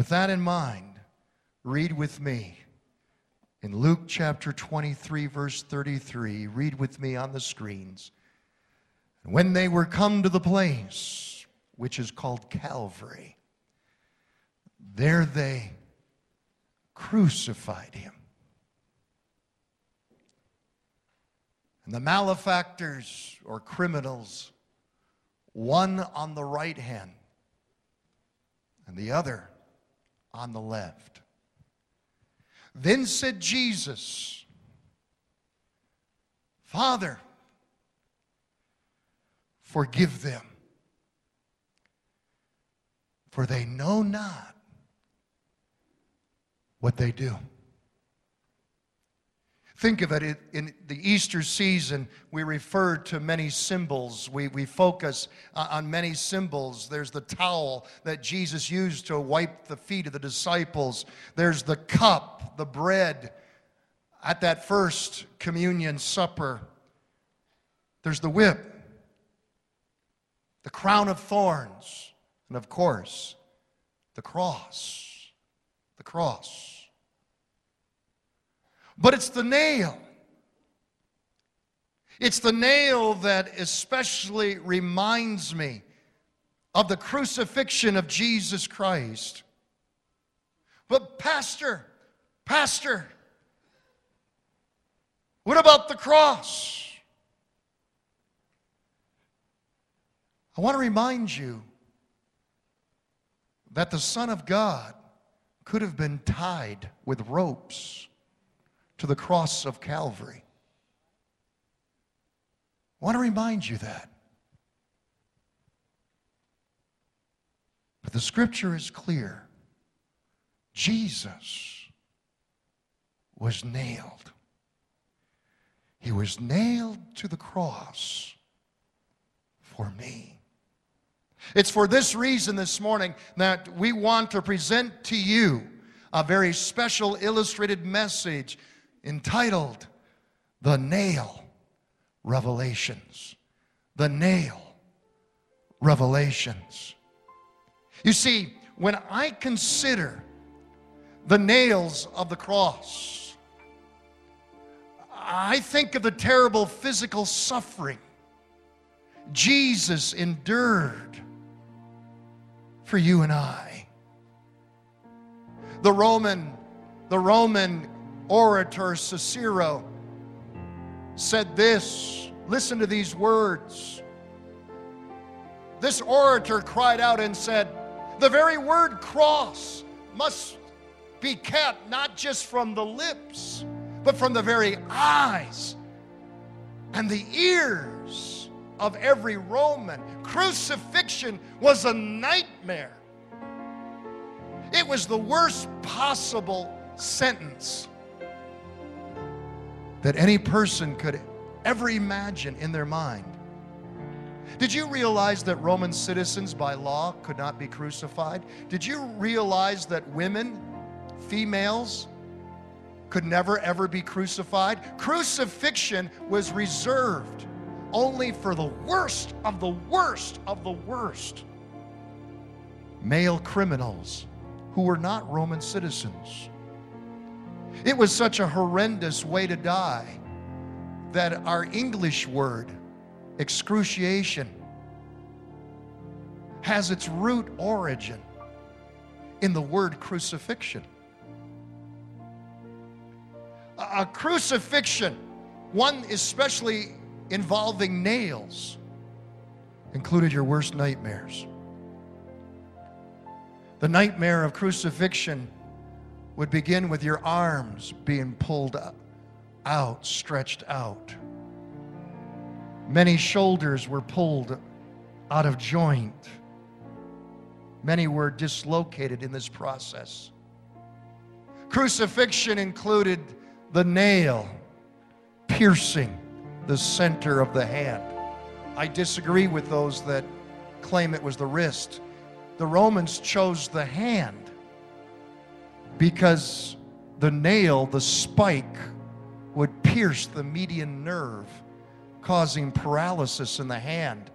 With that in mind, read with me in Luke chapter 23, verse 33. Read with me on the screens. When they were come to the place which is called Calvary, there they crucified him. And the malefactors or criminals, one on the right hand and the other on the left. Then said Jesus, Father, forgive them, for they know not what they do. Think of it in the Easter season, we refer to many symbols. We, we focus on many symbols. There's the towel that Jesus used to wipe the feet of the disciples, there's the cup, the bread at that first communion supper. There's the whip, the crown of thorns, and of course, the cross. The cross. But it's the nail. It's the nail that especially reminds me of the crucifixion of Jesus Christ. But, Pastor, Pastor, what about the cross? I want to remind you that the Son of God could have been tied with ropes to the cross of Calvary. I want to remind you that. But the scripture is clear Jesus was nailed. He was nailed to the cross for me. It's for this reason this morning that we want to present to you a very special illustrated message entitled The Nail Revelations. The Nail Revelations. You see, when I consider the nails of the cross, I think of the terrible physical suffering Jesus endured for you and I. The Roman, the Roman orator Cicero said this. Listen to these words. This orator cried out and said, The very word cross must be kept not just from the lips, but from the very eyes and the ears of every Roman. Crucifixion was a nightmare. It was the worst possible sentence that any person could ever imagine in their mind. Did you realize that Roman citizens by law could not be crucified? Did you realize that women, females, could never ever be crucified? Crucifixion was reserved only for the worst of the worst of the worst male criminals who were not Roman citizens. It was such a horrendous way to die that our English word, excruciation, has its root origin in the word crucifixion. A, crucifixion, one especially involving nails, included your worst nightmares. The nightmare of crucifixion would begin with your arms being pulled out, stretched out. Many shoulders were pulled out of joint. Many were dislocated in this process. Crucifixion included the nail piercing the center of the hand. I disagree with those that claim it was the wrist. The Romans chose the hand because the nail, the spike, would pierce the median nerve, causing paralysis in the hand,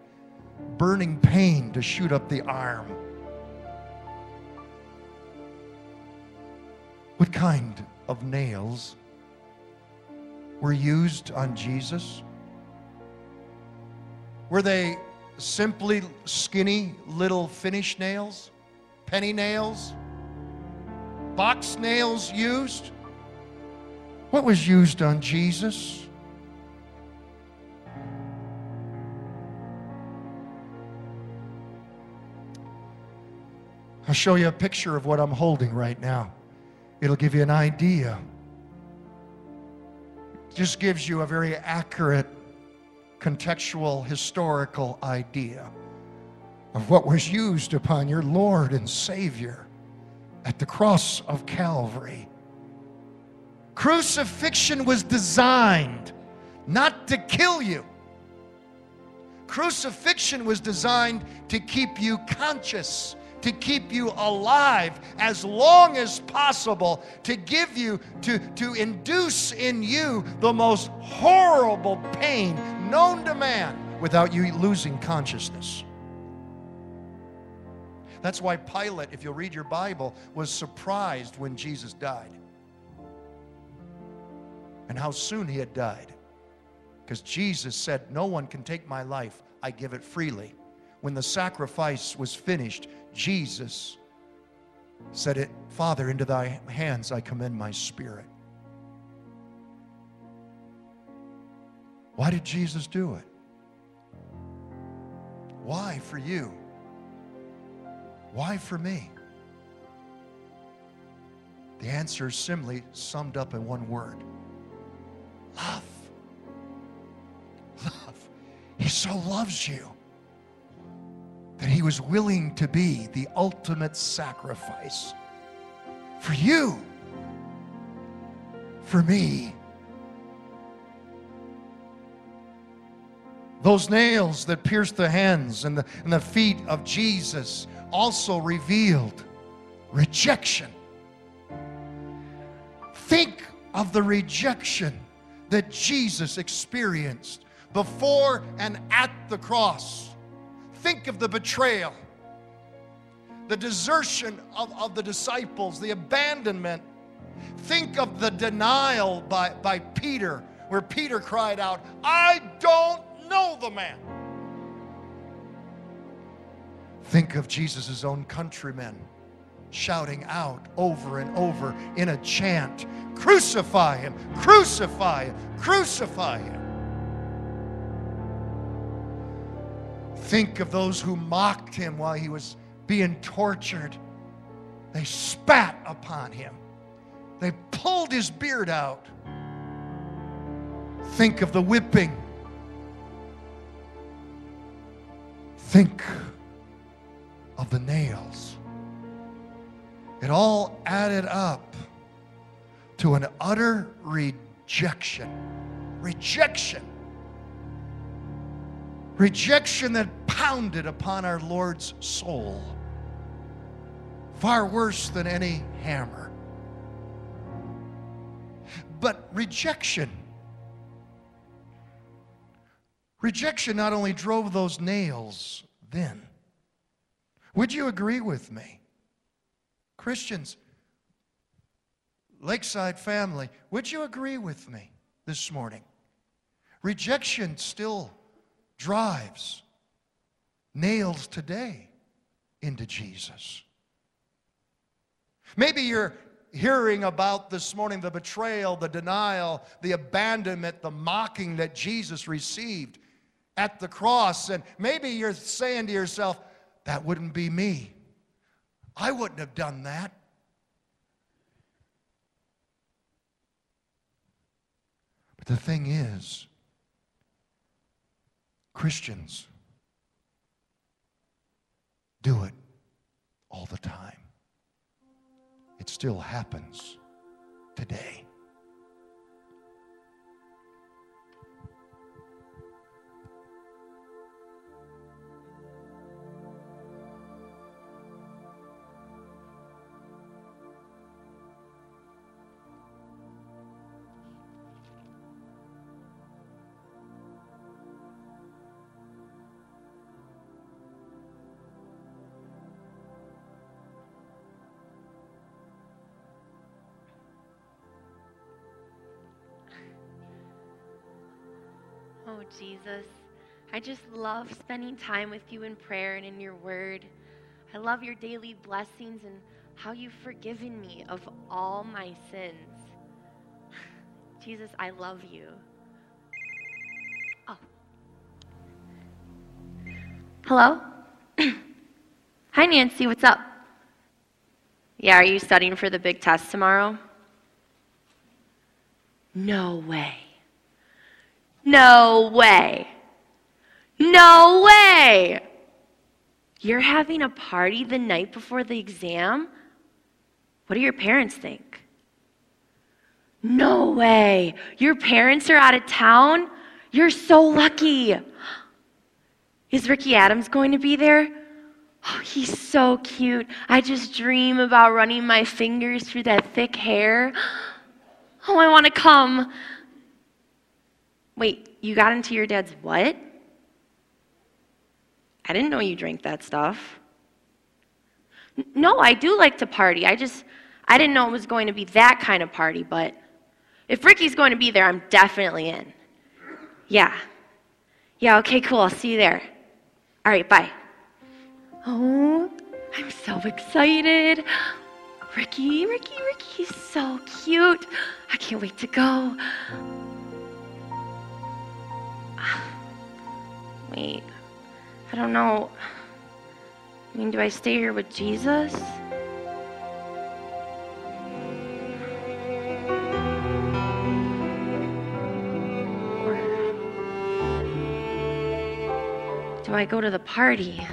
burning pain to shoot up the arm. What kind of nails were used on Jesus? Were they simply skinny little finish nails? Penny nails? Box nails used? What was used on Jesus? I'll show you a picture of what I'm holding right now. It'll give you an idea. It just gives you a very accurate, contextual, historical idea of what was used upon your Lord and Savior at the cross of Calvary. Crucifixion was designed not to kill you. Crucifixion was designed to keep you conscious to keep you alive as long as possible, to give you, to, to induce in you the most horrible pain known to man without you losing consciousness. That's why Pilate, if you'll read your Bible, was surprised when Jesus died and how soon he had died. Because Jesus said, No one can take my life, I give it freely. When the sacrifice was finished, Jesus said it, Father, into thy hands I commend my spirit. Why did Jesus do it? Why for you? Why for me? The answer is simply summed up in one word love. Love. He so loves you that he was willing to be the ultimate sacrifice for you, for me. Those nails that pierced the hands and the, and the feet of Jesus also revealed rejection. Think of the rejection that Jesus experienced before and at the cross think of the betrayal, the desertion of, of the disciples, the abandonment. Think of the denial by, by Peter, where Peter cried out, I don't know the man. Think of Jesus' own countrymen shouting out over and over in a chant Crucify him, crucify him, crucify him. Think of those who mocked him while he was being tortured. They spat upon him, they pulled his beard out. Think of the whipping. Think of the nails. It all added up to an utter rejection. Rejection rejection that pounded upon our Lord's soul, far worse than any hammer. But rejection, rejection not only drove those nails then, would you agree with me? Christians, Lakeside family, would you agree with me this morning? Rejection still drives nails today into Jesus. Maybe you're hearing about this morning the betrayal, the denial, the abandonment, the mocking that Jesus received at the cross. And maybe you're saying to yourself, that wouldn't be me. I wouldn't have done that. But the thing is, Christians do it all the time. It still happens today. Oh, Jesus, I just love spending time with you in prayer and in your word. I love your daily blessings and how you've forgiven me of all my sins. Jesus, I love you. Oh. Hello? Hi, Nancy, what's up? Yeah, are you studying for the big test tomorrow? No way. No way. No way. You're having a party the night before the exam? What do your parents think? No way. Your parents are out of town? You're so lucky. Is Ricky Adams going to be there? Oh, he's so cute. I just dream about running my fingers through that thick hair. Oh, I want to come. Wait, you got into your dad's what? I didn't know you drank that stuff. No, I do like to party. I just, I didn't know it was going to be that kind of party, but if Ricky's going to be there, I'm definitely in. Yeah. Yeah, okay, cool. I'll see you there. All right, bye. Oh, I'm so excited. Ricky, Ricky, Ricky, he's so cute. I can't wait to go. Wait. I don't know. I mean, do I stay here with Jesus? Or do I go to the party?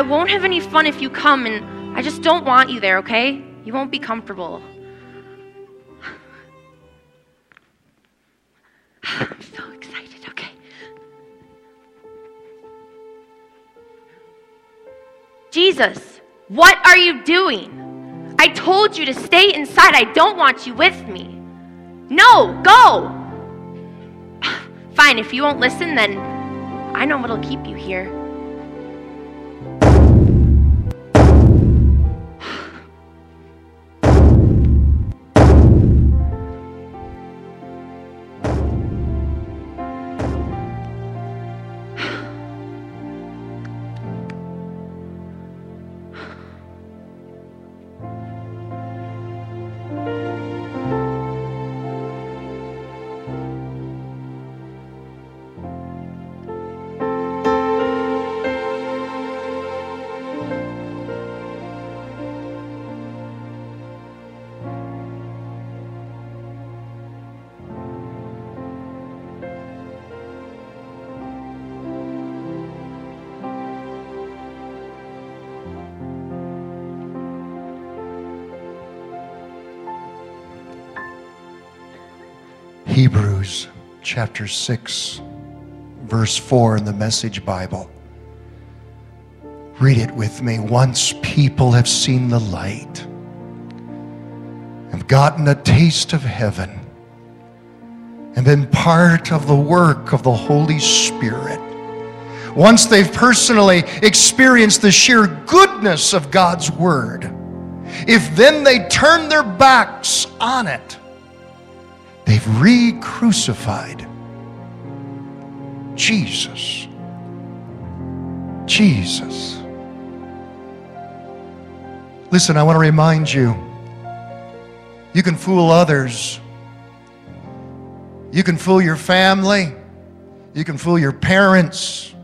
I won't have any fun if you come, and I just don't want you there, okay? You won't be comfortable. I'm so excited, okay? Jesus, what are you doing? I told you to stay inside. I don't want you with me. No, go! Fine, if you won't listen, then I know what'll keep you here. Hebrews chapter 6, verse 4 in the Message Bible. Read it with me. Once people have seen the light, have gotten a taste of heaven, and been part of the work of the Holy Spirit. Once they've personally experienced the sheer goodness of God's Word, if then they turn their backs on it, they've re crucified Jesus. Jesus. Listen, I want to remind you you can fool others, you can fool your family, you can fool your parents,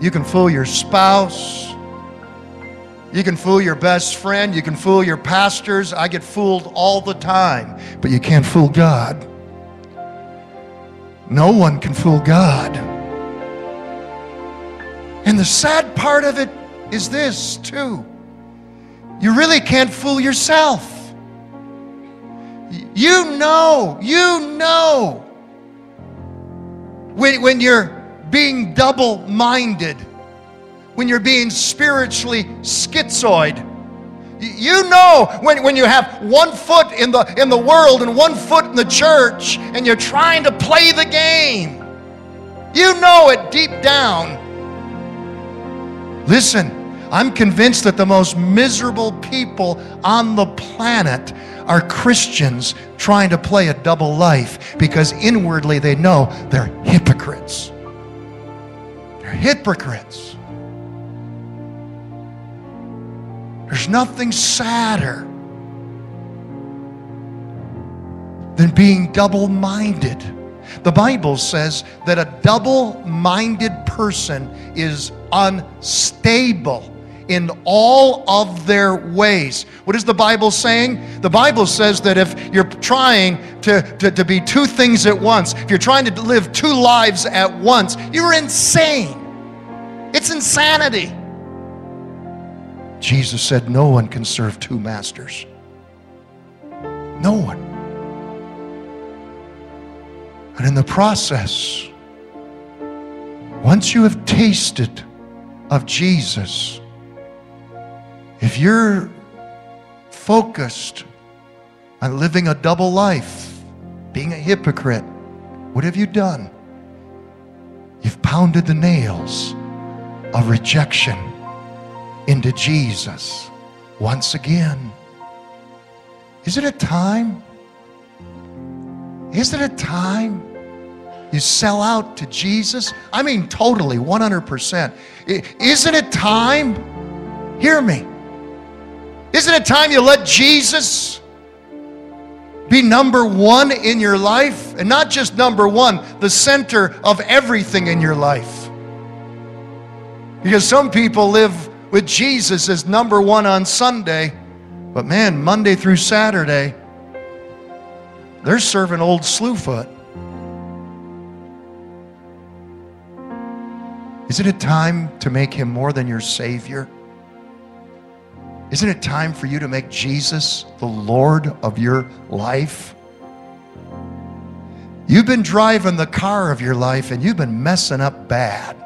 you can fool your spouse. You can fool your best friend. You can fool your pastors. I get fooled all the time. But you can't fool God. No one can fool God. And the sad part of it is this, too. You really can't fool yourself. You know, you know when, when you're being double minded, when you're being spiritually schizoid. You know when, when you have one foot in the, in the world and one foot in the church and you're trying to play the game. You know it deep down. Listen, I'm convinced that the most miserable people on the planet are Christians trying to play a double life because inwardly they know they're hypocrites. They're hypocrites. There's nothing sadder than being double minded. The Bible says that a double minded person is unstable in all of their ways. What is the Bible saying? The Bible says that if you're trying to, to, to, be two things at once, if you're trying to live two lives at once, you're insane. It's insanity. Jesus said, No one can serve two masters. No one. And in the process, once you have tasted of Jesus, if you're focused on living a double life, being a hypocrite, what have you done? You've pounded the nails of rejection into Jesus once again. Is it a time? Is it a time you sell out to Jesus? I mean, totally, 100%. Isn't it time? Hear me. Isn't it time you let Jesus be number one in your life? And not just number one, the center of everything in your life. Because some people live with Jesus as number one on Sunday, but man, Monday through Saturday, they're serving old Slewfoot. Isn't it time to make him more than your Savior? Isn't it time for you to make Jesus the Lord of your life? You've been driving the car of your life and you've been messing up bad.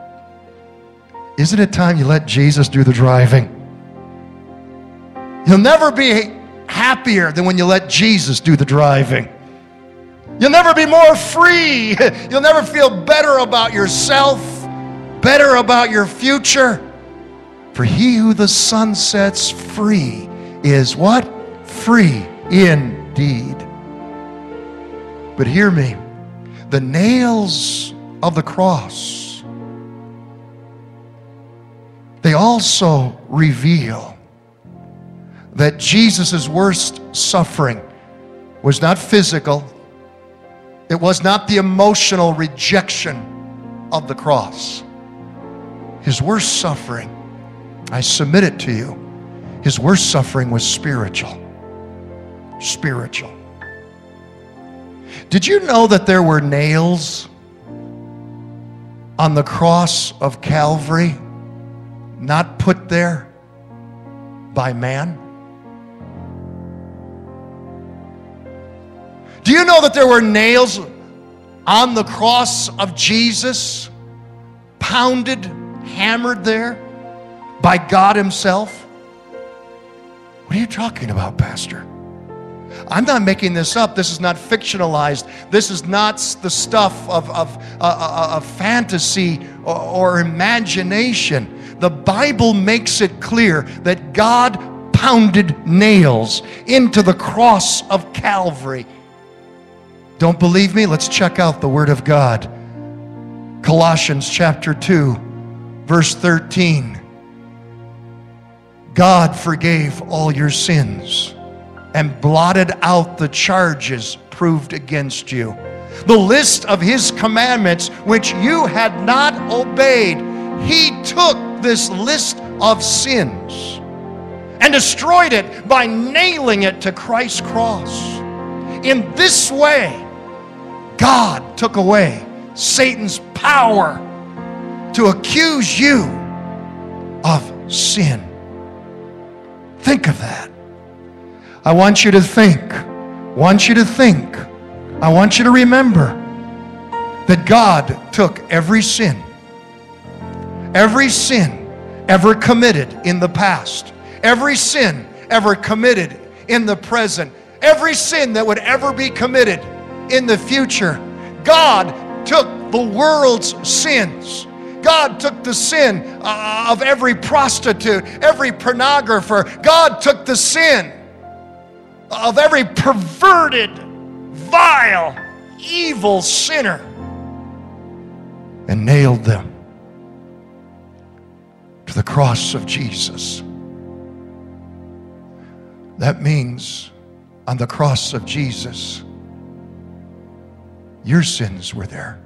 Isn't it time you let Jesus do the driving? You'll never be happier than when you let Jesus do the driving. You'll never be more free. You'll never feel better about yourself, better about your future. For he who the Son sets free is what? Free indeed. But hear me the nails of the cross, they also reveal that Jesus' worst suffering was not physical, it was not the emotional rejection of the cross. His worst suffering I submit it to you. His worst suffering was spiritual. Spiritual. Did you know that there were nails on the cross of Calvary, not put there by man? Do you know that there were nails on the cross of Jesus, pounded, hammered there? by God Himself? What are you talking about, Pastor? I'm not making this up. This is not fictionalized. This is not the stuff of, of, uh, uh, uh, of fantasy or, or imagination. The Bible makes it clear that God pounded nails into the cross of Calvary. Don't believe me? Let's check out the Word of God. Colossians chapter 2, verse 13. God forgave all your sins and blotted out the charges proved against you. The list of his commandments which you had not obeyed, he took this list of sins and destroyed it by nailing it to Christ's cross. In this way, God took away Satan's power to accuse you of sin. Think of that. I want you to think, I want you to think, I want you to remember that God took every sin, every sin ever committed in the past, every sin ever committed in the present, every sin that would ever be committed in the future. God took the world's sins. God took the sin uh, of every prostitute, every pornographer. God took the sin of every perverted, vile, evil sinner and nailed them to the cross of Jesus. That means on the cross of Jesus, your sins were there.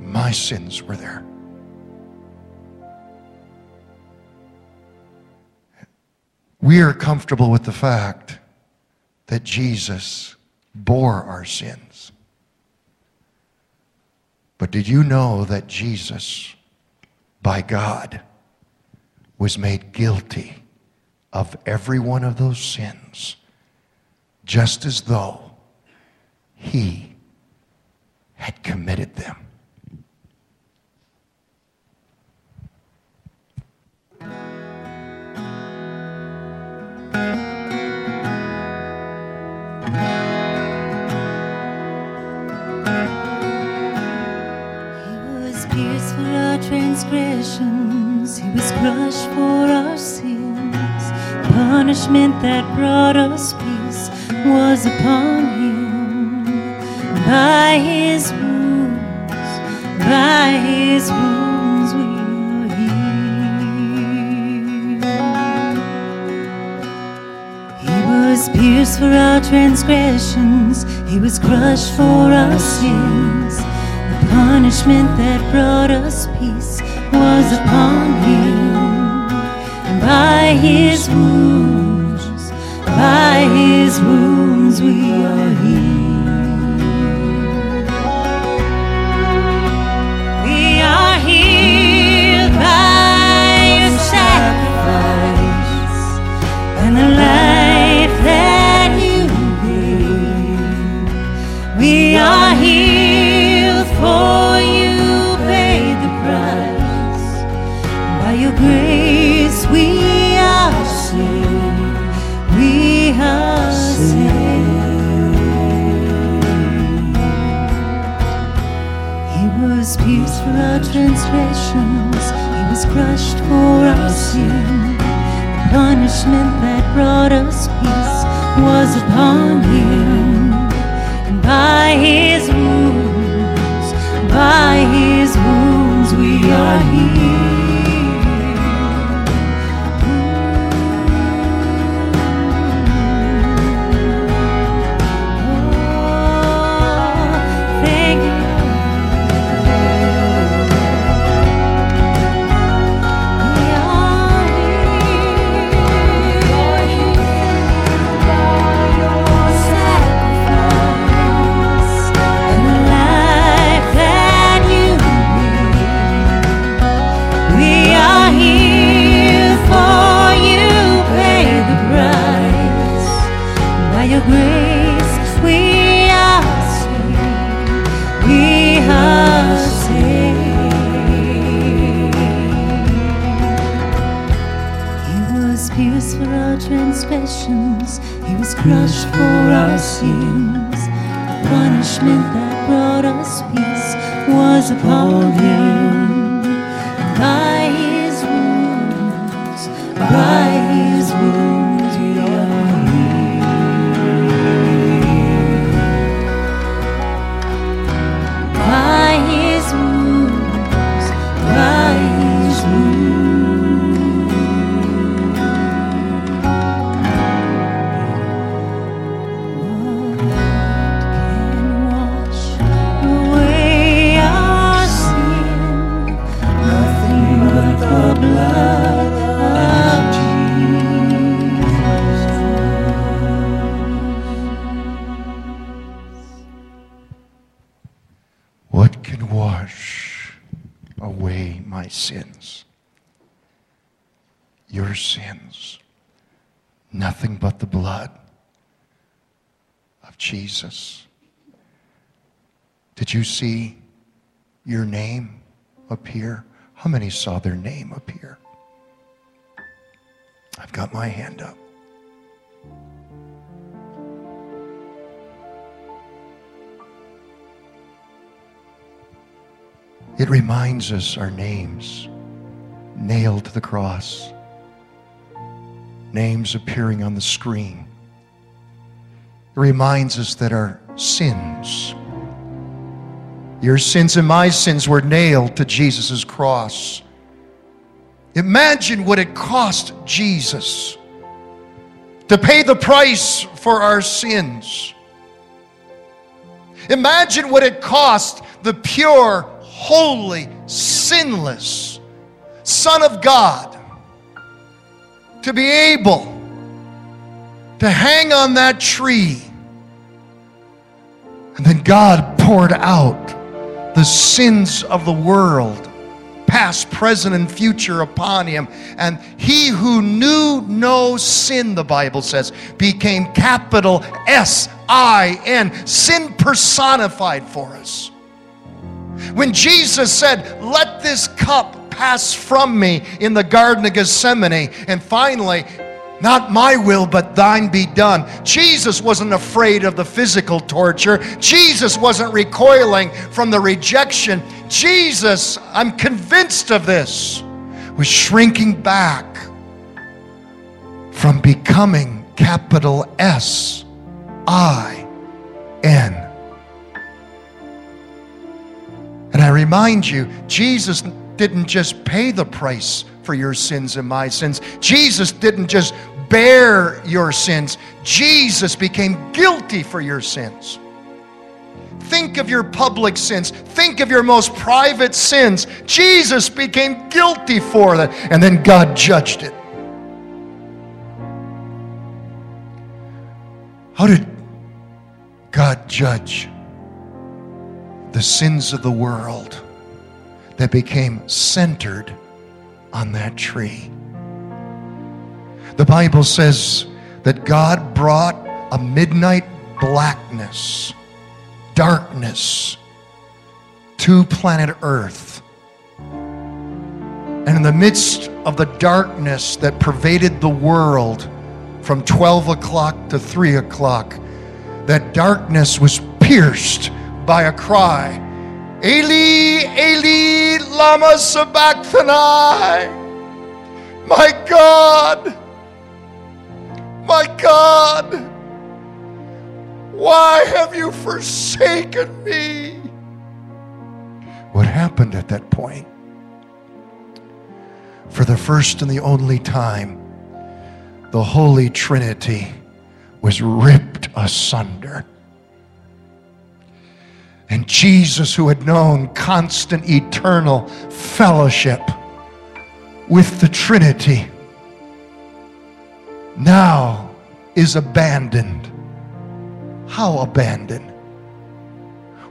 My sins were there. We are comfortable with the fact that Jesus bore our sins. But did you know that Jesus, by God, was made guilty of every one of those sins, just as though he had committed them? Transgressions, he was crushed for our sins. The punishment that brought us peace was upon him. By his wounds, by his wounds we are healed. He was pierced for our transgressions, he was crushed for our sins. The punishment that brought us peace was upon him. And by his wounds, by his wounds we are healed. Crushed for our sin. The punishment that brought us peace was upon him. And by his wounds, by his wounds we are healed. Upon wash away my sins. Your sins. Nothing but the blood of Jesus. Did you see your name appear? How many saw their name appear? I've got my hand up. It reminds us our names nailed to the cross, names appearing on the screen. It reminds us that our sins, your sins and my sins, were nailed to Jesus' cross. Imagine what it cost Jesus to pay the price for our sins. Imagine what it cost the pure, holy, sinless Son of God to be able to hang on that tree. And then God poured out the sins of the world, past, present, and future, upon him. And he who knew no sin, the Bible says, became capital S I N, sin personified for us. When Jesus said, Let this cup pass from me in the Garden of Gethsemane, and finally, not my will, but thine be done. Jesus wasn't afraid of the physical torture. Jesus wasn't recoiling from the rejection. Jesus, I'm convinced of this, was shrinking back from becoming capital S I remind you, Jesus didn't just pay the price for your sins and my sins. Jesus didn't just bear your sins. Jesus became guilty for your sins. Think of your public sins. Think of your most private sins. Jesus became guilty for that, and then God judged it. How did God judge the sins of the world that became centered on that tree? The Bible says that God brought a midnight blackness, darkness to planet Earth. And in the midst of the darkness that pervaded the world from 12 o'clock to 3 o'clock, that darkness was pierced by a cry Eli, Eli, Lama Sabachthani. My God, my God, why have you forsaken me? What happened at that point? For the first and the only time, the Holy Trinity was ripped asunder. And Jesus, who had known constant eternal fellowship with the Trinity, now is abandoned. How abandoned?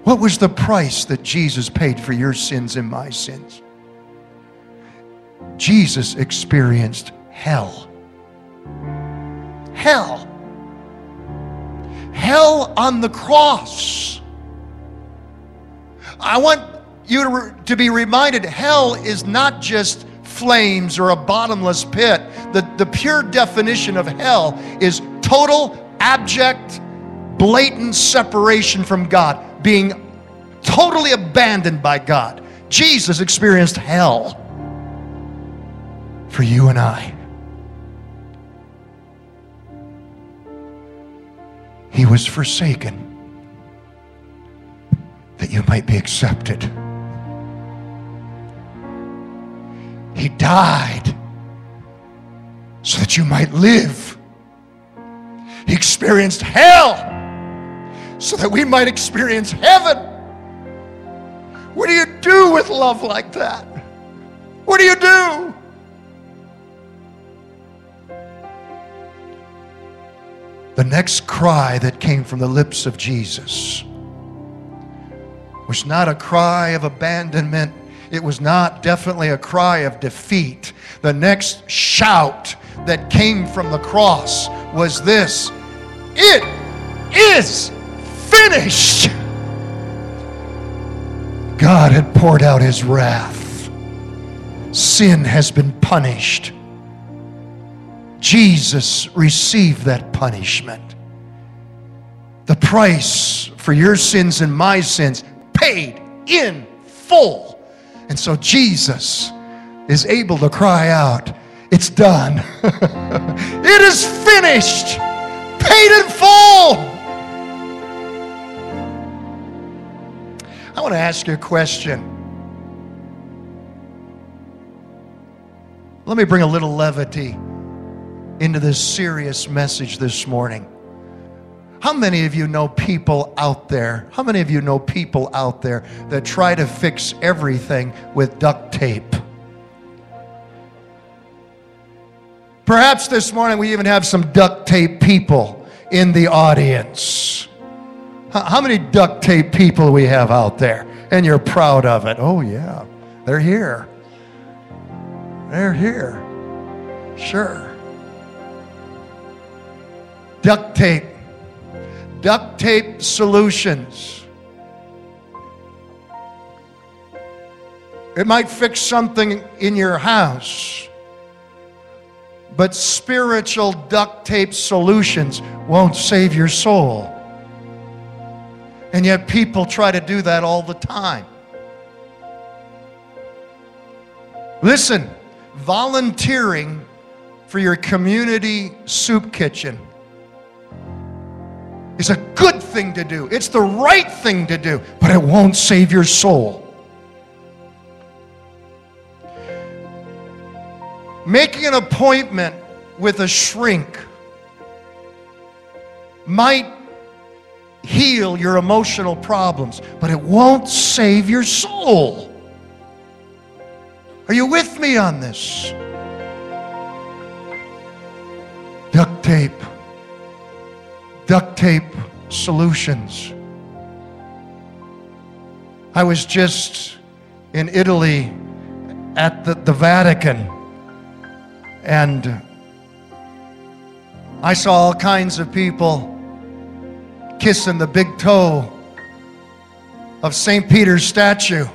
What was the price that Jesus paid for your sins and my sins? Jesus experienced hell. Hell. Hell on the cross. I want you to, to be reminded hell is not just flames or a bottomless pit. The, the pure definition of hell is total, abject, blatant separation from God, being totally abandoned by God. Jesus experienced hell for you and I. He was forsaken that you might be accepted. He died so that you might live. He experienced hell so that we might experience heaven. What do you do with love like that? What do you do? The next cry that came from the lips of Jesus was not a cry of abandonment. It was not definitely a cry of defeat. The next shout that came from the cross was this It is finished. God had poured out his wrath. Sin has been punished. Jesus received that punishment. The price for your sins and my sins paid in full. And so Jesus is able to cry out, It's done. it is finished, paid in full. I want to ask you a question. Let me bring a little levity into this serious message this morning. How many of you know people out there? How many of you know people out there that try to fix everything with duct tape? Perhaps this morning we even have some duct tape people in the audience. How many duct tape people we have out there? And you're proud of it. Oh, yeah, they're here. They're here. Sure. Duct tape duct tape solutions. It might fix something in your house, but spiritual duct tape solutions won't save your soul. And yet, people try to do that all the time. Listen, volunteering for your community soup kitchen is a good thing to do. It's the right thing to do, but it won't save your soul. Making an appointment with a shrink might heal your emotional problems, but it won't save your soul. Are you with me on this? Duct tape duct tape solutions. I was just in Italy at the, the Vatican and I saw all kinds of people kissing the big toe of St. Peter's statue.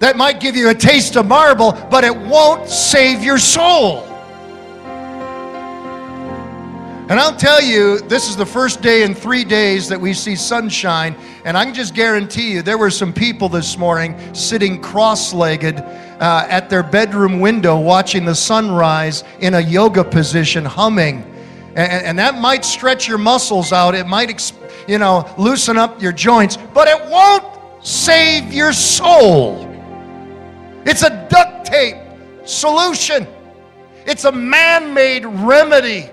That might give you a taste of marble, but it won't save your soul. And I'll tell you, this is the first day in three days that we see sunshine. And I can just guarantee you, there were some people this morning sitting cross legged uh, at their bedroom window watching the sunrise in a yoga position, humming. And, and that might stretch your muscles out. It might, you know, loosen up your joints, but it won't save your soul. It's a duct tape solution, it's a man made remedy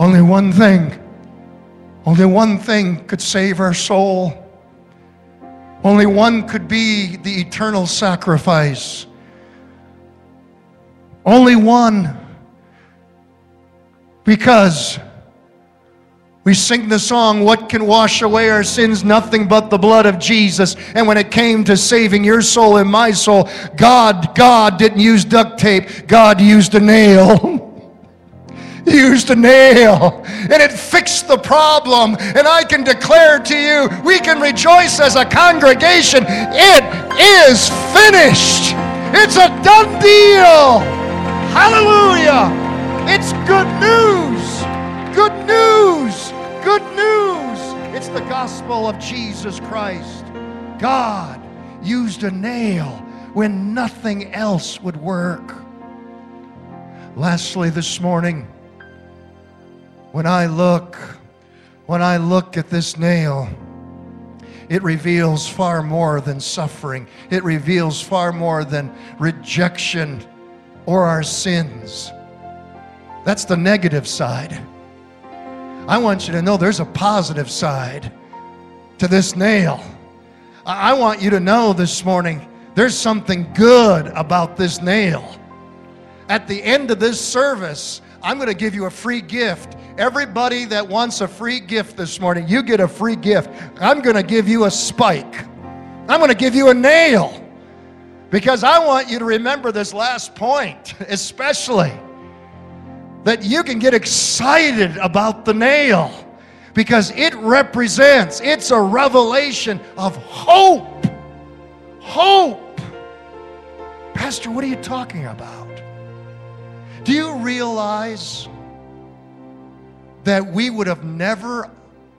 only one thing, only one thing could save our soul. Only one could be the eternal sacrifice. Only one. Because we sing the song, What can wash away our sins? Nothing but the blood of Jesus. And when it came to saving your soul and my soul, God, God didn't use duct tape, God used a nail. used a nail and it fixed the problem. And I can declare to you, we can rejoice as a congregation. It is finished. It's a done deal. Hallelujah. It's good news. Good news. Good news. It's the gospel of Jesus Christ. God used a nail when nothing else would work. Lastly, this morning, when I look, when I look at this nail, it reveals far more than suffering. It reveals far more than rejection or our sins. That's the negative side. I want you to know there's a positive side to this nail. I want you to know this morning there's something good about this nail. At the end of this service, I'm going to give you a free gift. Everybody that wants a free gift this morning, you get a free gift. I'm going to give you a spike. I'm going to give you a nail because I want you to remember this last point, especially that you can get excited about the nail because it represents, it's a revelation of hope. Hope. Pastor, what are you talking about? Do you realize that we would have never,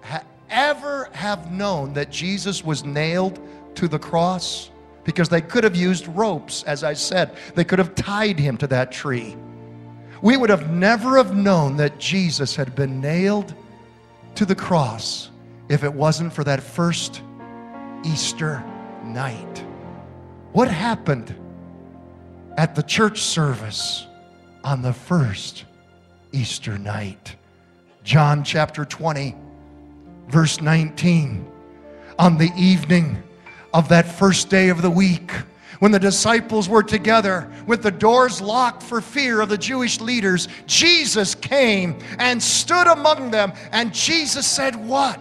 ha- ever have known that Jesus was nailed to the cross? Because they could have used ropes, as I said. They could have tied him to that tree. We would have never have known that Jesus had been nailed to the cross if it wasn't for that first Easter night. What happened at the church service on the first Easter night? John chapter 20, verse 19. On the evening of that first day of the week, when the disciples were together with the doors locked for fear of the Jewish leaders, Jesus came and stood among them. And Jesus said, What?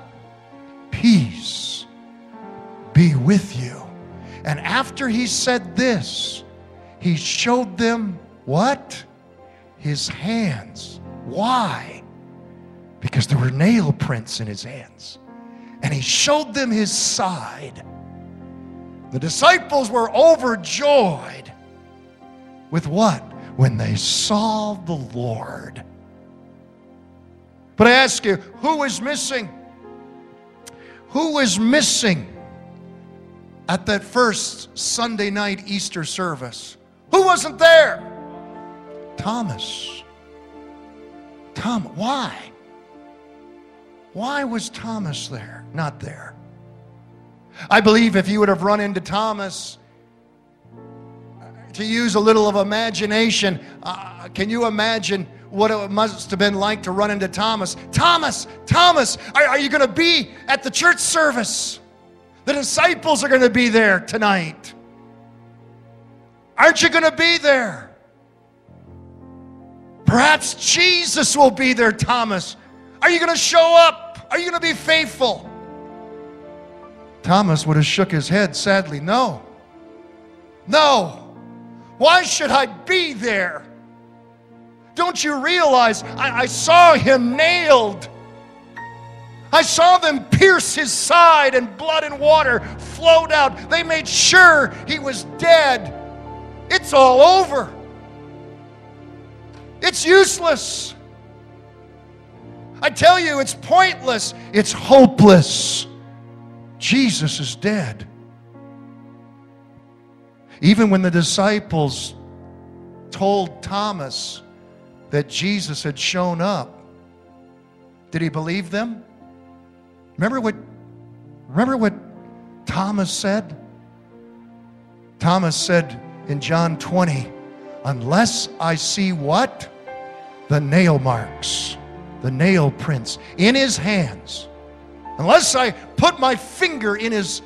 Peace be with you. And after he said this, he showed them what? His hands. Why? Because there were nail prints in his hands. And he showed them his side. The disciples were overjoyed with what? When they saw the Lord. But I ask you, who is missing? Who was missing at that first Sunday night Easter service? Who wasn't there? Thomas. Tom, why? Why was Thomas there? Not there. I believe if you would have run into Thomas, to use a little of imagination, uh, can you imagine what it must have been like to run into Thomas? Thomas, Thomas, are, are you going to be at the church service? The disciples are going to be there tonight. Aren't you going to be there? Perhaps Jesus will be there, Thomas. Are you going to show up? Are you going to be faithful? Thomas would have shook his head sadly. No. No. Why should I be there? Don't you realize I, I saw him nailed? I saw them pierce his side and blood and water flowed out. They made sure he was dead. It's all over. It's useless. I tell you, it's pointless. It's hopeless. Jesus is dead. Even when the disciples told Thomas that Jesus had shown up, did he believe them? Remember what remember what Thomas said? Thomas said in John 20, unless I see what? The nail marks, the nail prints in his hands Unless I put my finger in his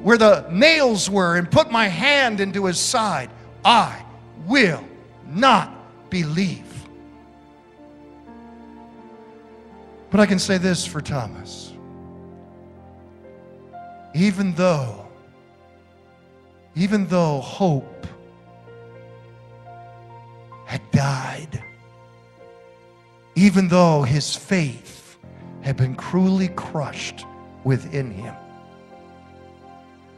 where the nails were and put my hand into his side, I will not believe. But I can say this for Thomas. Even though, even though hope had died, even though his faith had been cruelly crushed within him.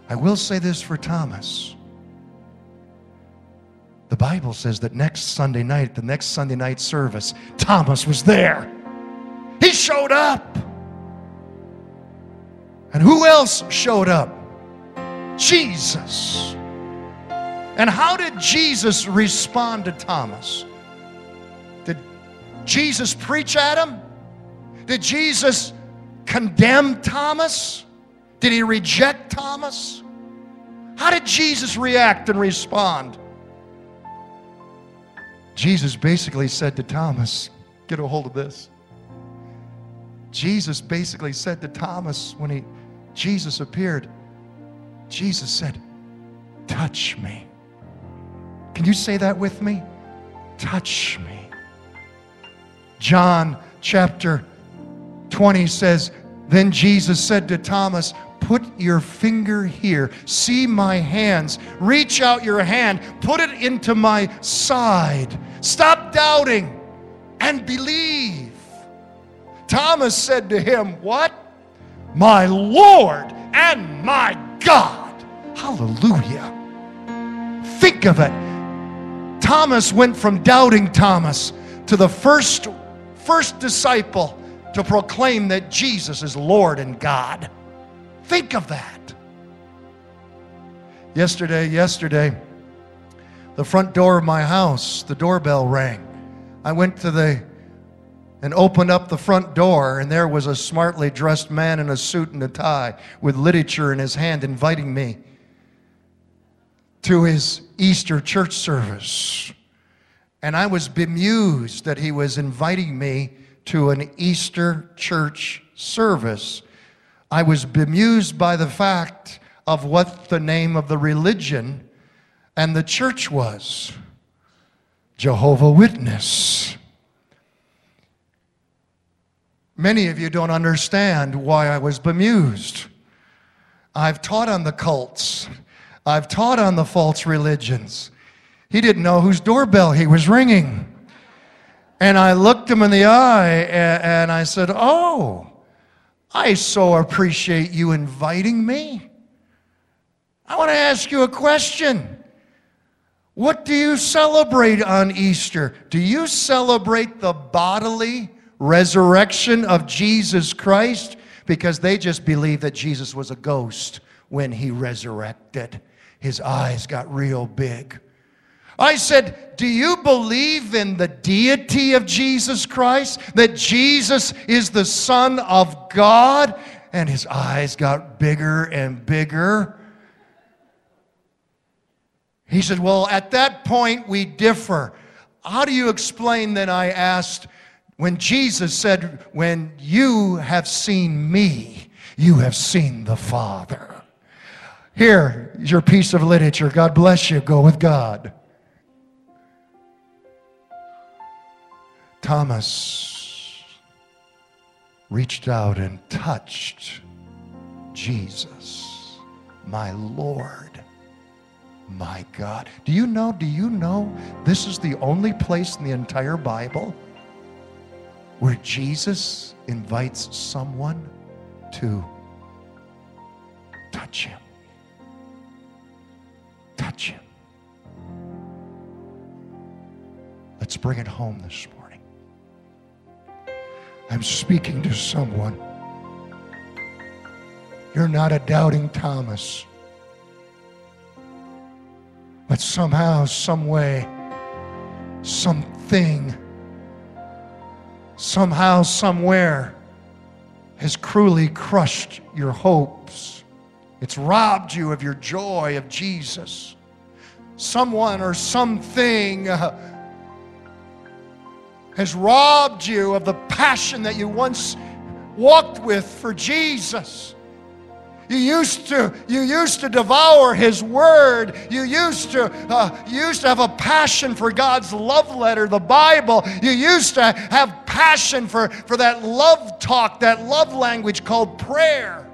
I will say this for Thomas. The Bible says that next Sunday night, the next Sunday night service, Thomas was there. He showed up. And who else showed up? Jesus. And how did Jesus respond to Thomas? Did Jesus preach at him? Did Jesus condemn Thomas? Did he reject Thomas? How did Jesus react and respond? Jesus basically said to Thomas, Get a hold of this. Jesus basically said to Thomas when he Jesus appeared, Jesus said, Touch me. Can you say that with me? Touch me. John chapter 20 says, Then Jesus said to Thomas, Put your finger here. See my hands. Reach out your hand. Put it into my side. Stop doubting and believe. Thomas said to him, What? My Lord and my God. Hallelujah. Think of it. Thomas went from doubting Thomas to the first, first disciple to proclaim that Jesus is Lord and God. Think of that. Yesterday, yesterday, the front door of my house, the doorbell rang. I went to the and opened up the front door, and there was a smartly dressed man in a suit and a tie with literature in his hand inviting me to his Easter church service. And I was bemused that he was inviting me to an Easter church service. I was bemused by the fact of what the name of the religion and the church was Jehovah Witness. Many of you don't understand why I was bemused. I've taught on the cults. I've taught on the false religions. He didn't know whose doorbell he was ringing. And I looked him in the eye and I said, Oh, I so appreciate you inviting me. I want to ask you a question. What do you celebrate on Easter? Do you celebrate the bodily resurrection of Jesus Christ because they just believe that Jesus was a ghost when he resurrected. His eyes got real big. I said, Do you believe in the deity of Jesus Christ? That Jesus is the Son of God? And his eyes got bigger and bigger. He said, Well, at that point, we differ. How do you explain then? I asked, when Jesus said, When you have seen me, you have seen the Father. Here is your piece of literature. God bless you. Go with God. Thomas reached out and touched Jesus, my Lord, my God. Do you know? Do you know this is the only place in the entire Bible? where Jesus invites someone to touch him. Bring it home this morning. I'm speaking to someone. You're not a doubting Thomas. But somehow, some way, something somehow, somewhere, has cruelly crushed your hopes. It's robbed you of your joy of Jesus. Someone or something uh, has robbed you of the passion that you once walked with for Jesus. You used to, you used to devour His Word. You used to, uh, you used to have a passion for God's love letter, the Bible. You used to have passion for, for that love talk, that love language called prayer.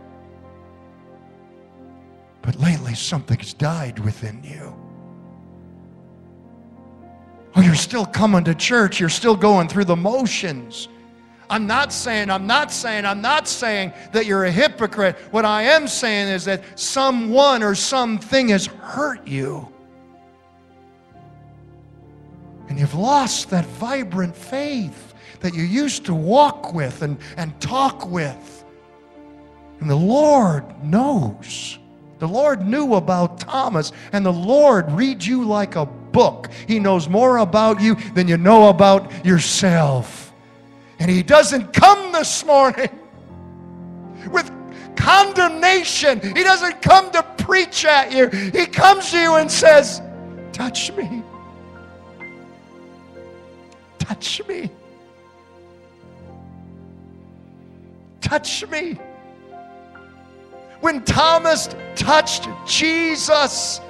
But lately, something's died within you. Oh, you're still coming to church. You're still going through the motions. I'm not saying, I'm not saying, I'm not saying that you're a hypocrite. What I am saying is that someone or something has hurt you. And you've lost that vibrant faith that you used to walk with and, and talk with. And the Lord knows. The Lord knew about Thomas, and the Lord reads you like a book. He knows more about you than you know about yourself. And He doesn't come this morning with condemnation. He doesn't come to preach at you. He comes to you and says, Touch me. Touch me. Touch me. When Thomas touched Jesus,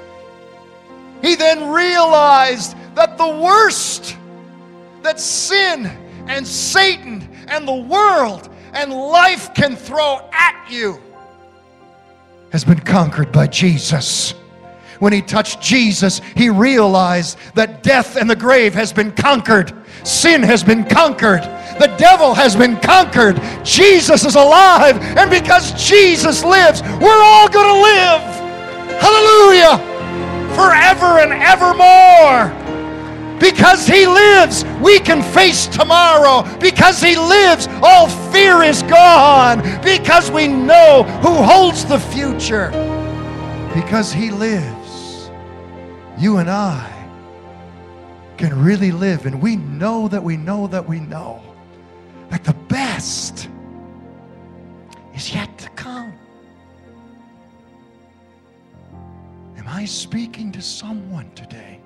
he then realized that the worst that sin and Satan and the world and life can throw at you has been conquered by Jesus. When he touched Jesus, he realized that death and the grave has been conquered. Sin has been conquered. The devil has been conquered. Jesus is alive. And because Jesus lives, we're all going to live. Hallelujah. Forever and evermore. Because he lives, we can face tomorrow. Because he lives, all fear is gone. Because we know who holds the future. Because he lives, you and I can really live. And we know that we know that we know that the best is yet to come. Am I speaking to someone today?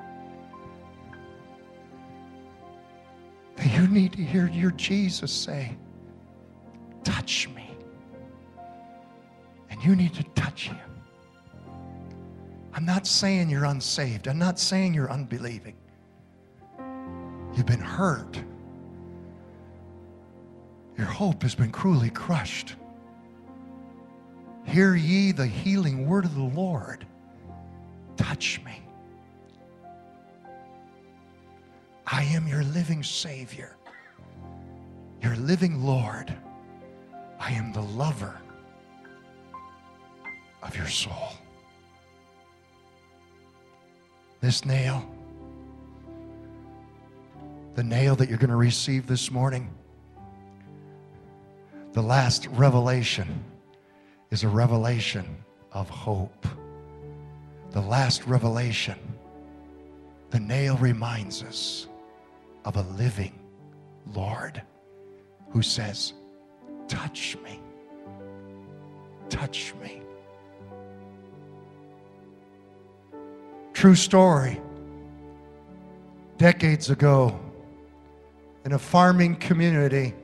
that you need to hear your Jesus say, Touch me. And you need to touch him. I'm not saying you're unsaved, I'm not saying you're unbelieving. You've been hurt. Your hope has been cruelly crushed. Hear ye the healing word of the Lord. Touch me. I am your living Savior, your living Lord. I am the lover of your soul. This nail, the nail that you're going to receive this morning, the last revelation is a revelation of hope. The last revelation, the nail reminds us of a living Lord who says, Touch me. Touch me. True story. Decades ago, in a farming community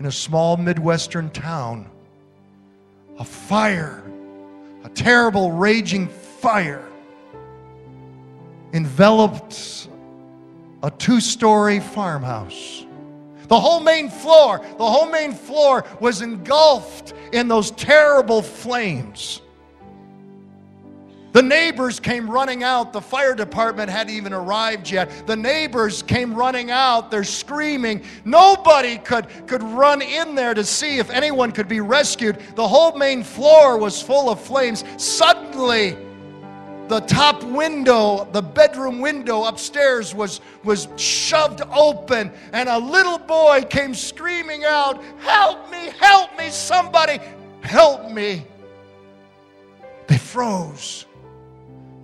in a small Midwestern town, a fire, a terrible raging fire, enveloped a two story farmhouse. The whole main floor, the whole main floor was engulfed in those terrible flames. The neighbors came running out. The fire department hadn't even arrived yet. The neighbors came running out. They're screaming. Nobody could, could run in there to see if anyone could be rescued. The whole main floor was full of flames. Suddenly, the top window, the bedroom window upstairs was, was shoved open, and a little boy came screaming out, Help me, help me, somebody, help me. They froze.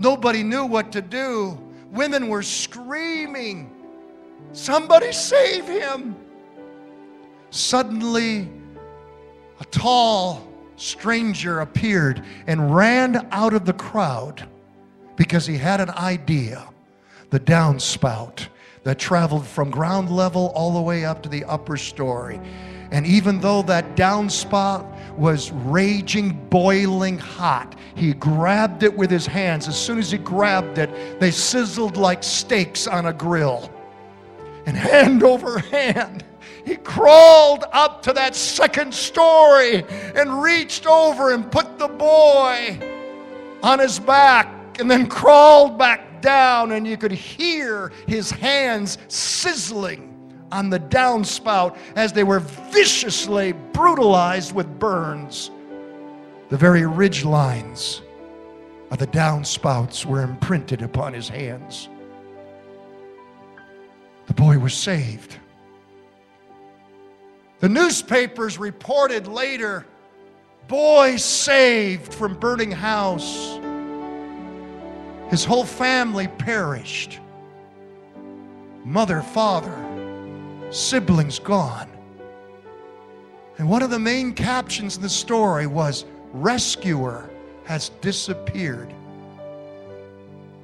Nobody knew what to do. Women were screaming, Somebody save him. Suddenly, a tall stranger appeared and ran out of the crowd because he had an idea the downspout that traveled from ground level all the way up to the upper story. And even though that downspout was raging, boiling hot, he grabbed it with his hands. As soon as he grabbed it, they sizzled like steaks on a grill. And hand over hand, he crawled up to that second story and reached over and put the boy on his back and then crawled back down, and you could hear his hands sizzling on the downspout as they were viciously brutalized with burns. The very ridge lines of the downspouts were imprinted upon his hands. The boy was saved. The newspapers reported later boy saved from burning house. His whole family perished mother, father, siblings gone. And one of the main captions in the story was Rescuer has disappeared,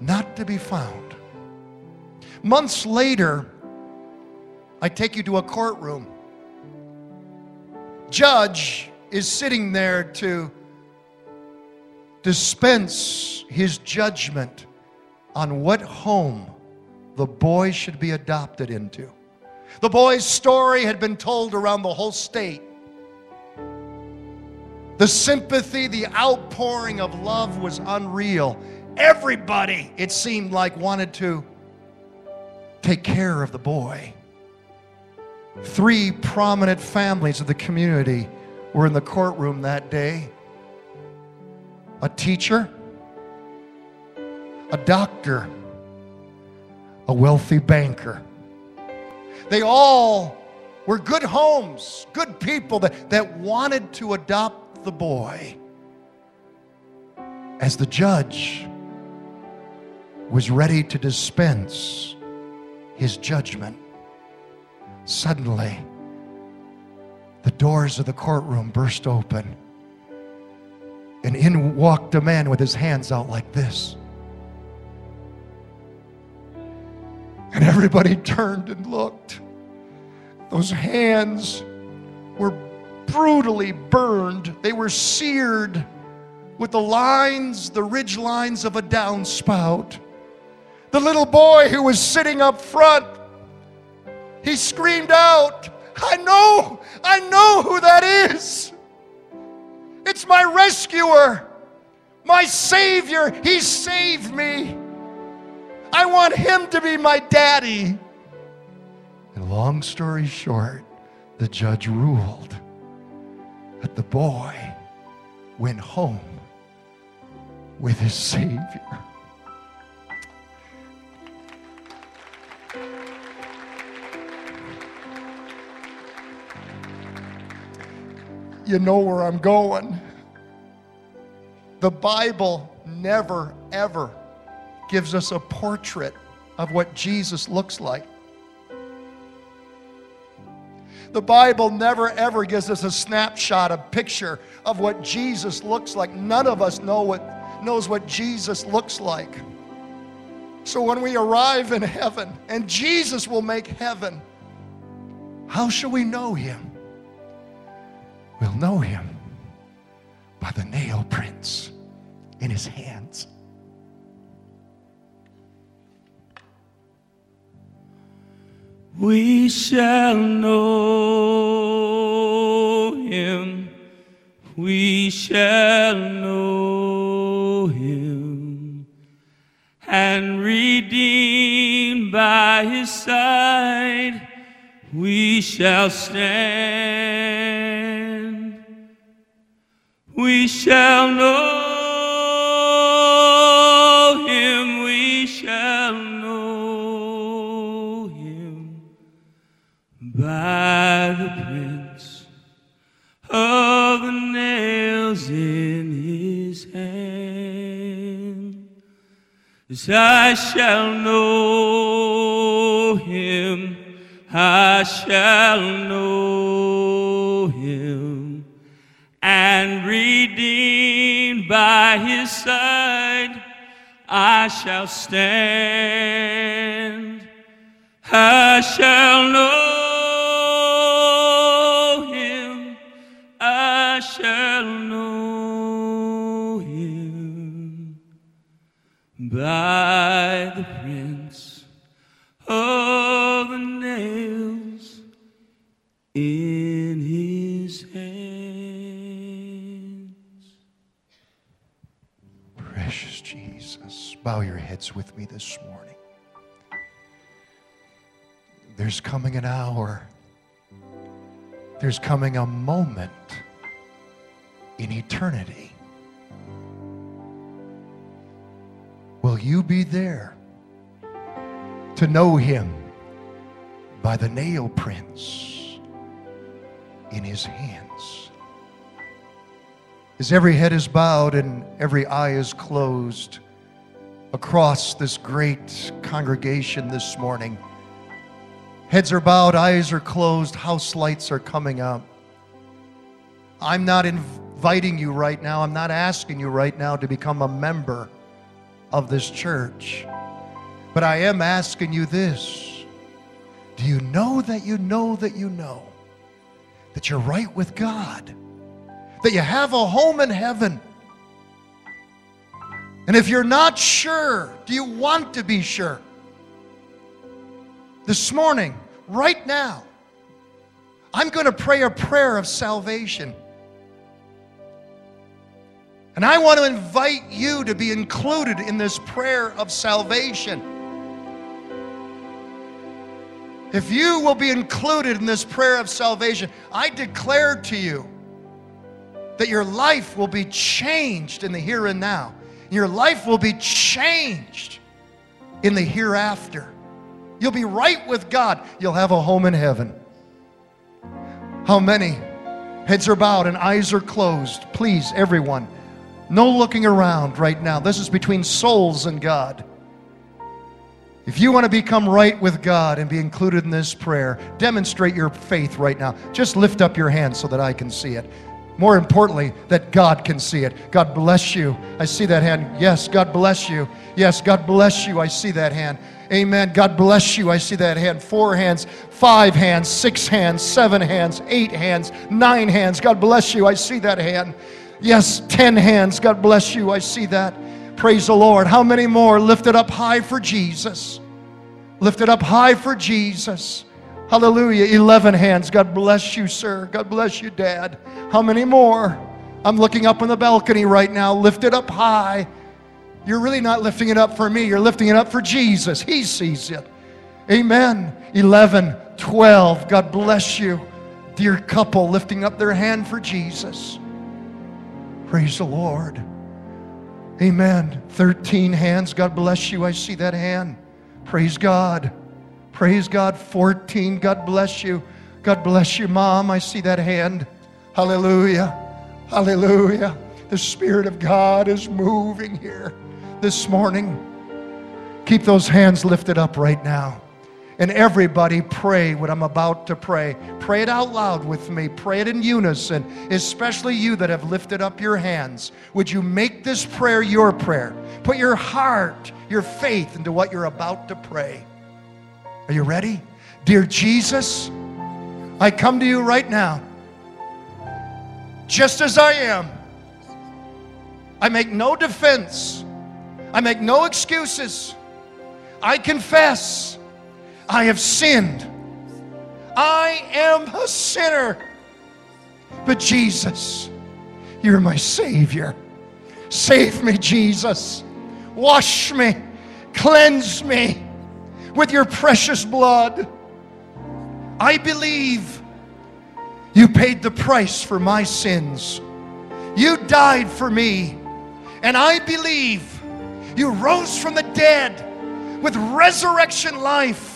not to be found. Months later, I take you to a courtroom. Judge is sitting there to dispense his judgment on what home the boy should be adopted into. The boy's story had been told around the whole state. The sympathy, the outpouring of love was unreal. Everybody, it seemed like, wanted to take care of the boy. Three prominent families of the community were in the courtroom that day a teacher, a doctor, a wealthy banker. They all were good homes, good people that, that wanted to adopt the boy. As the judge was ready to dispense his judgment, suddenly the doors of the courtroom burst open. And in walked a man with his hands out like this. And everybody turned and looked. Those hands were brutally burned, they were seared with the lines, the ridge lines of a downspout. The little boy who was sitting up front, he screamed out, I know, I know who that is. It's my rescuer, my Savior. He saved me. I want him to be my daddy. And long story short, the judge ruled that the boy went home with his Savior. You know where I'm going. The Bible never, ever gives us a portrait of what Jesus looks like. The Bible never ever gives us a snapshot, a picture of what Jesus looks like. None of us know what, knows what Jesus looks like. So when we arrive in heaven, and Jesus will make heaven, how shall we know him? We'll know him by the nail prints in his hands. We shall know him. We shall know him. And redeemed by his side, we shall stand. We shall know I shall know him, I shall know him, and redeemed by his side, I shall stand. I shall know by the prints of the nails in his hands. Precious Jesus, bow your heads with me this morning. There's coming an hour, there's coming a moment in eternity. Will you be there to know him by the nail prints in his hands? As every head is bowed and every eye is closed across this great congregation this morning, heads are bowed, eyes are closed, house lights are coming up. I'm not inviting you right now, I'm not asking you right now to become a member of this church. But I am asking you this Do you know that you know that you know that you're right with God? That you have a home in heaven? And if you're not sure, do you want to be sure? This morning, right now, I'm going to pray a prayer of salvation. And I want to invite you to be included in this prayer of salvation. If you will be included in this prayer of salvation, I declare to you that your life will be changed in the here and now. Your life will be changed in the hereafter. You'll be right with God. You'll have a home in heaven. How many heads are bowed and eyes are closed? Please, everyone, no looking around right now. This is between souls and God. If you want to become right with God and be included in this prayer, demonstrate your faith right now. Just lift up your hand so that I can see it. More importantly, that God can see it. God bless you. I see that hand. Yes, God bless you. Yes, God bless you. I see that hand. Amen. God bless you. I see that hand. Four hands, five hands, six hands, seven hands, eight hands, nine hands. God bless you. I see that hand. Yes, ten hands. God bless you. I see that. Praise the Lord. How many more lifted up high for Jesus? Lifted up high for Jesus. Hallelujah. 11 hands. God bless you, sir. God bless you, Dad. How many more? I'm looking up on the balcony right now, lifted up high. You're really not lifting it up for me, you're lifting it up for Jesus. He sees it. Amen. 11, 12. God bless you. Dear couple lifting up their hand for Jesus. Praise the Lord. Amen. 13 hands. God bless you. I see that hand. Praise God. Praise God. 14. God bless you. God bless you, Mom. I see that hand. Hallelujah. Hallelujah. The Spirit of God is moving here this morning. Keep those hands lifted up right now. And everybody pray what I'm about to pray. Pray it out loud with me. Pray it in unison, especially you that have lifted up your hands. Would you make this prayer your prayer? Put your heart, your faith into what you're about to pray. Are you ready? Dear Jesus, I come to you right now, just as I am. I make no defense, I make no excuses. I confess I have sinned. I am a sinner. But Jesus, you're my Savior. Save me, Jesus. Wash me, cleanse me with your precious blood. I believe you paid the price for my sins. You died for me. And I believe you rose from the dead with resurrection life.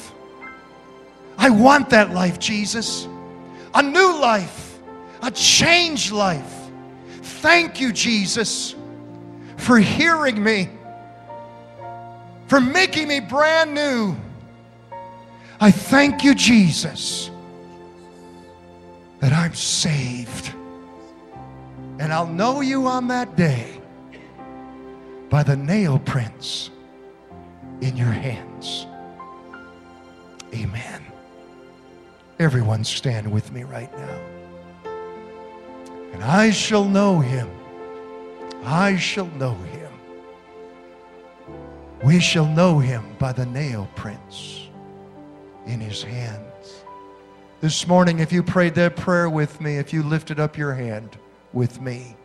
I want that life, Jesus. A new life, a changed life. Thank you, Jesus, for hearing me, for making me brand new. I thank you, Jesus, that I'm saved. And I'll know you on that day by the nail prints in your hands. Amen. Everyone stand with me right now. And I shall know him. I shall know him. We shall know him by the nail prints in his hands. This morning, if you prayed that prayer with me, if you lifted up your hand with me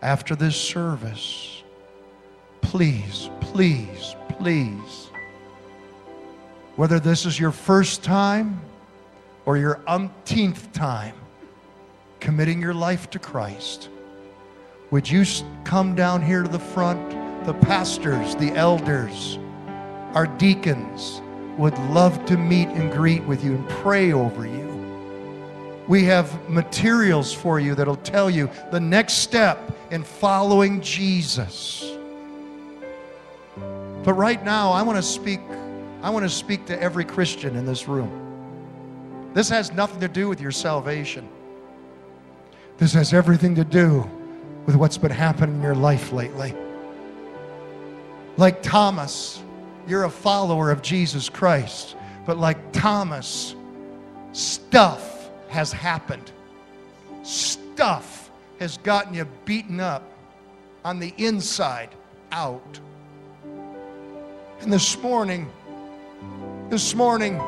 after this service, please, please, please, whether this is your first time or your umpteenth time committing your life to Christ, would you come down here to the front? The pastors, the elders, our deacons would love to meet and greet with you and pray over you. We have materials for you that'll tell you the next step in following Jesus. But right now, I want to speak I want to speak to every Christian in this room. This has nothing to do with your salvation. This has everything to do with what's been happening in your life lately. Like Thomas, you're a follower of Jesus Christ, but like Thomas, stuff has happened. Stuff has gotten you beaten up on the inside out. And this morning, this morning,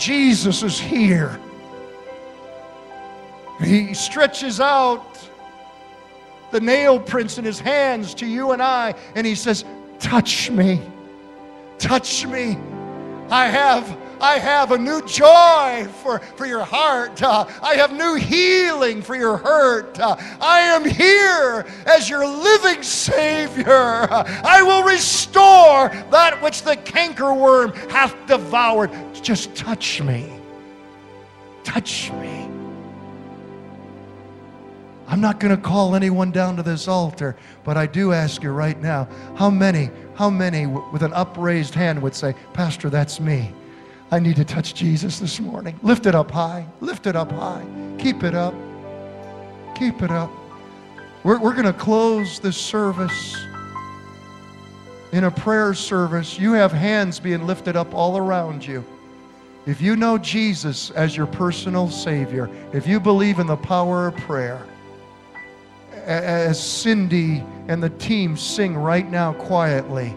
Jesus is here. He stretches out the nail prints in his hands to you and I, and he says, Touch me. Touch me. I have I have a new joy for, for your heart. Uh, I have new healing for your hurt. Uh, I am here as your living Savior. Uh, I will restore that which the cankerworm hath devoured. Just touch me. Touch me. I'm not going to call anyone down to this altar, but I do ask you right now how many, how many with an upraised hand would say, Pastor, that's me. I need to touch Jesus this morning. Lift it up high. Lift it up high. Keep it up. Keep it up. We're, we're going to close this service in a prayer service. You have hands being lifted up all around you. If you know Jesus as your personal Savior, if you believe in the power of prayer, as Cindy and the team sing right now quietly,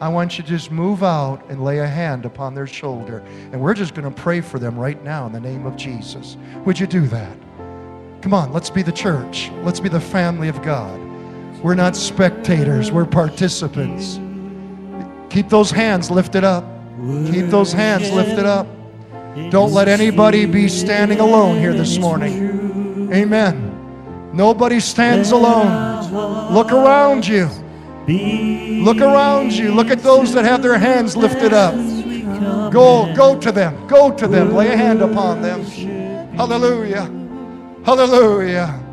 I want you to just move out and lay a hand upon their shoulder. And we're just going to pray for them right now in the name of Jesus. Would you do that? Come on, let's be the church. Let's be the family of God. We're not spectators, we're participants. Keep those hands lifted up. Keep those hands lifted up. Don't let anybody be standing alone here this morning. Amen. Nobody stands alone. Look around you. Look around you. Look at those that have their hands lifted up. Go, go to them. Go to them. Lay a hand upon them. Hallelujah. Hallelujah.